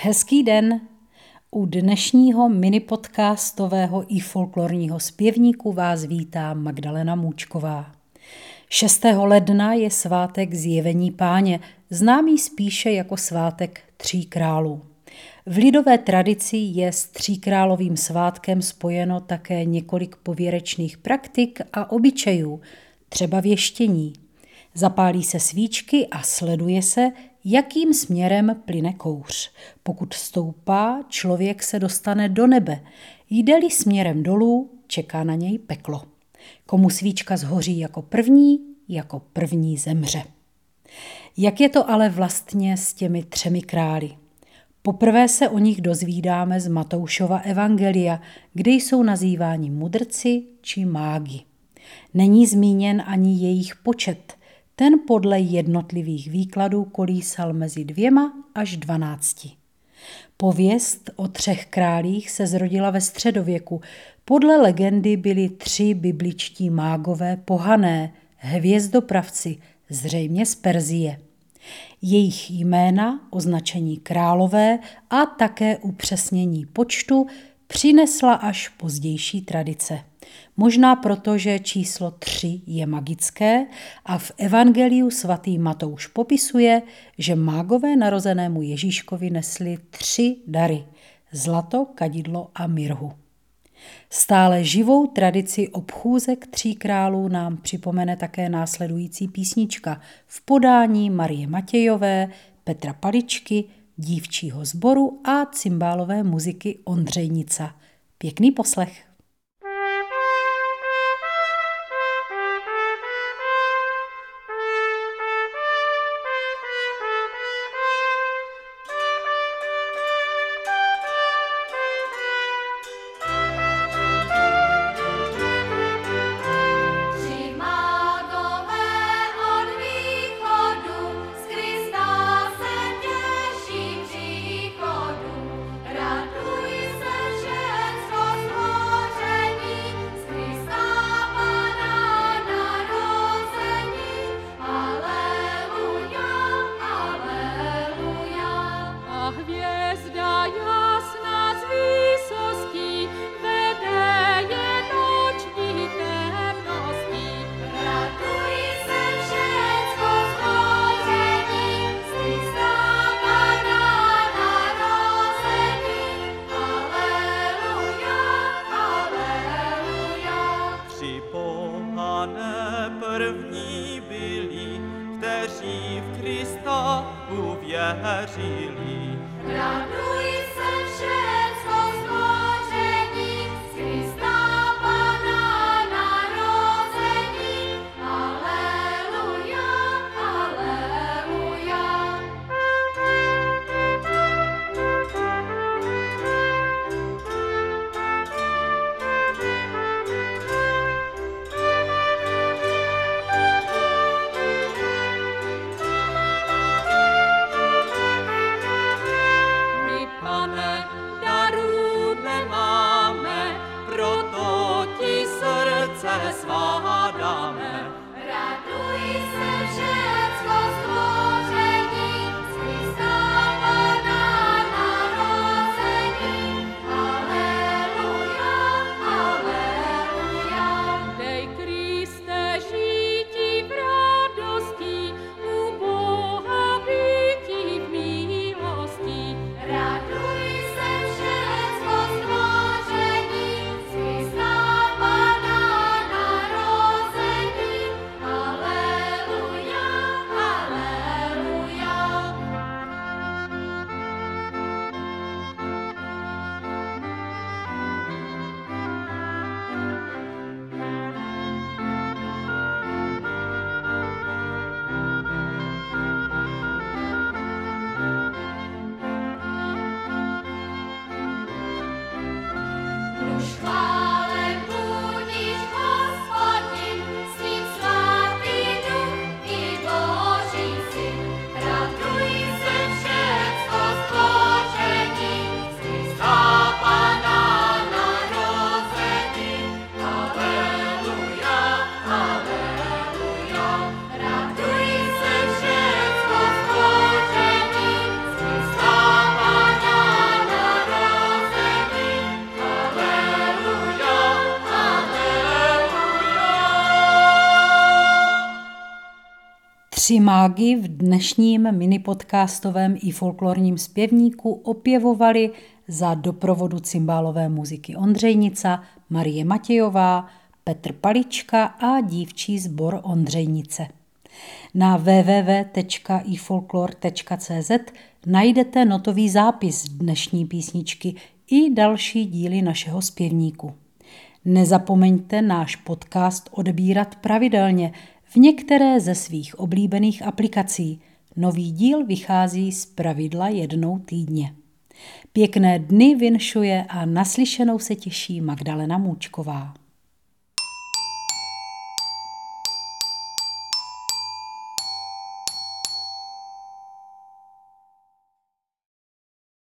Hezký den. U dnešního mini podcastového i folklorního zpěvníku vás vítá Magdalena Můčková. 6. ledna je svátek zjevení páně, známý spíše jako svátek tří králů. V lidové tradici je s tříkrálovým svátkem spojeno také několik pověrečných praktik a obyčejů, třeba věštění. Zapálí se svíčky a sleduje se, jakým směrem plyne kouř. Pokud stoupá, člověk se dostane do nebe. Jde-li směrem dolů, čeká na něj peklo. Komu svíčka zhoří jako první, jako první zemře. Jak je to ale vlastně s těmi třemi králi? Poprvé se o nich dozvídáme z Matoušova evangelia, kde jsou nazýváni mudrci či mági. Není zmíněn ani jejich počet. Ten podle jednotlivých výkladů kolísal mezi dvěma až dvanácti. Pověst o třech králích se zrodila ve středověku. Podle legendy byli tři bibličtí mágové pohané, hvězdopravci, zřejmě z Perzie. Jejich jména, označení králové a také upřesnění počtu přinesla až pozdější tradice. Možná proto, že číslo 3 je magické a v Evangeliu svatý Matouš popisuje, že mágové narozenému Ježíškovi nesli tři dary – zlato, kadidlo a mirhu. Stále živou tradici obchůzek tří králů nám připomene také následující písnička v podání Marie Matějové, Petra Paličky, dívčího sboru a cymbálové muziky Ondřejnica. Pěkný poslech. ci w Chrysta uwierzyli. Raduje się Straße. Tři mágy v dnešním minipodcastovém i folklorním zpěvníku opěvovali za doprovodu cymbálové muziky Ondřejnica, Marie Matějová, Petr Palička a dívčí sbor Ondřejnice. Na www.ifolklor.cz najdete notový zápis dnešní písničky i další díly našeho zpěvníku. Nezapomeňte náš podcast odebírat pravidelně v některé ze svých oblíbených aplikací. Nový díl vychází z pravidla jednou týdně. Pěkné dny vinšuje a naslyšenou se těší Magdalena Můčková.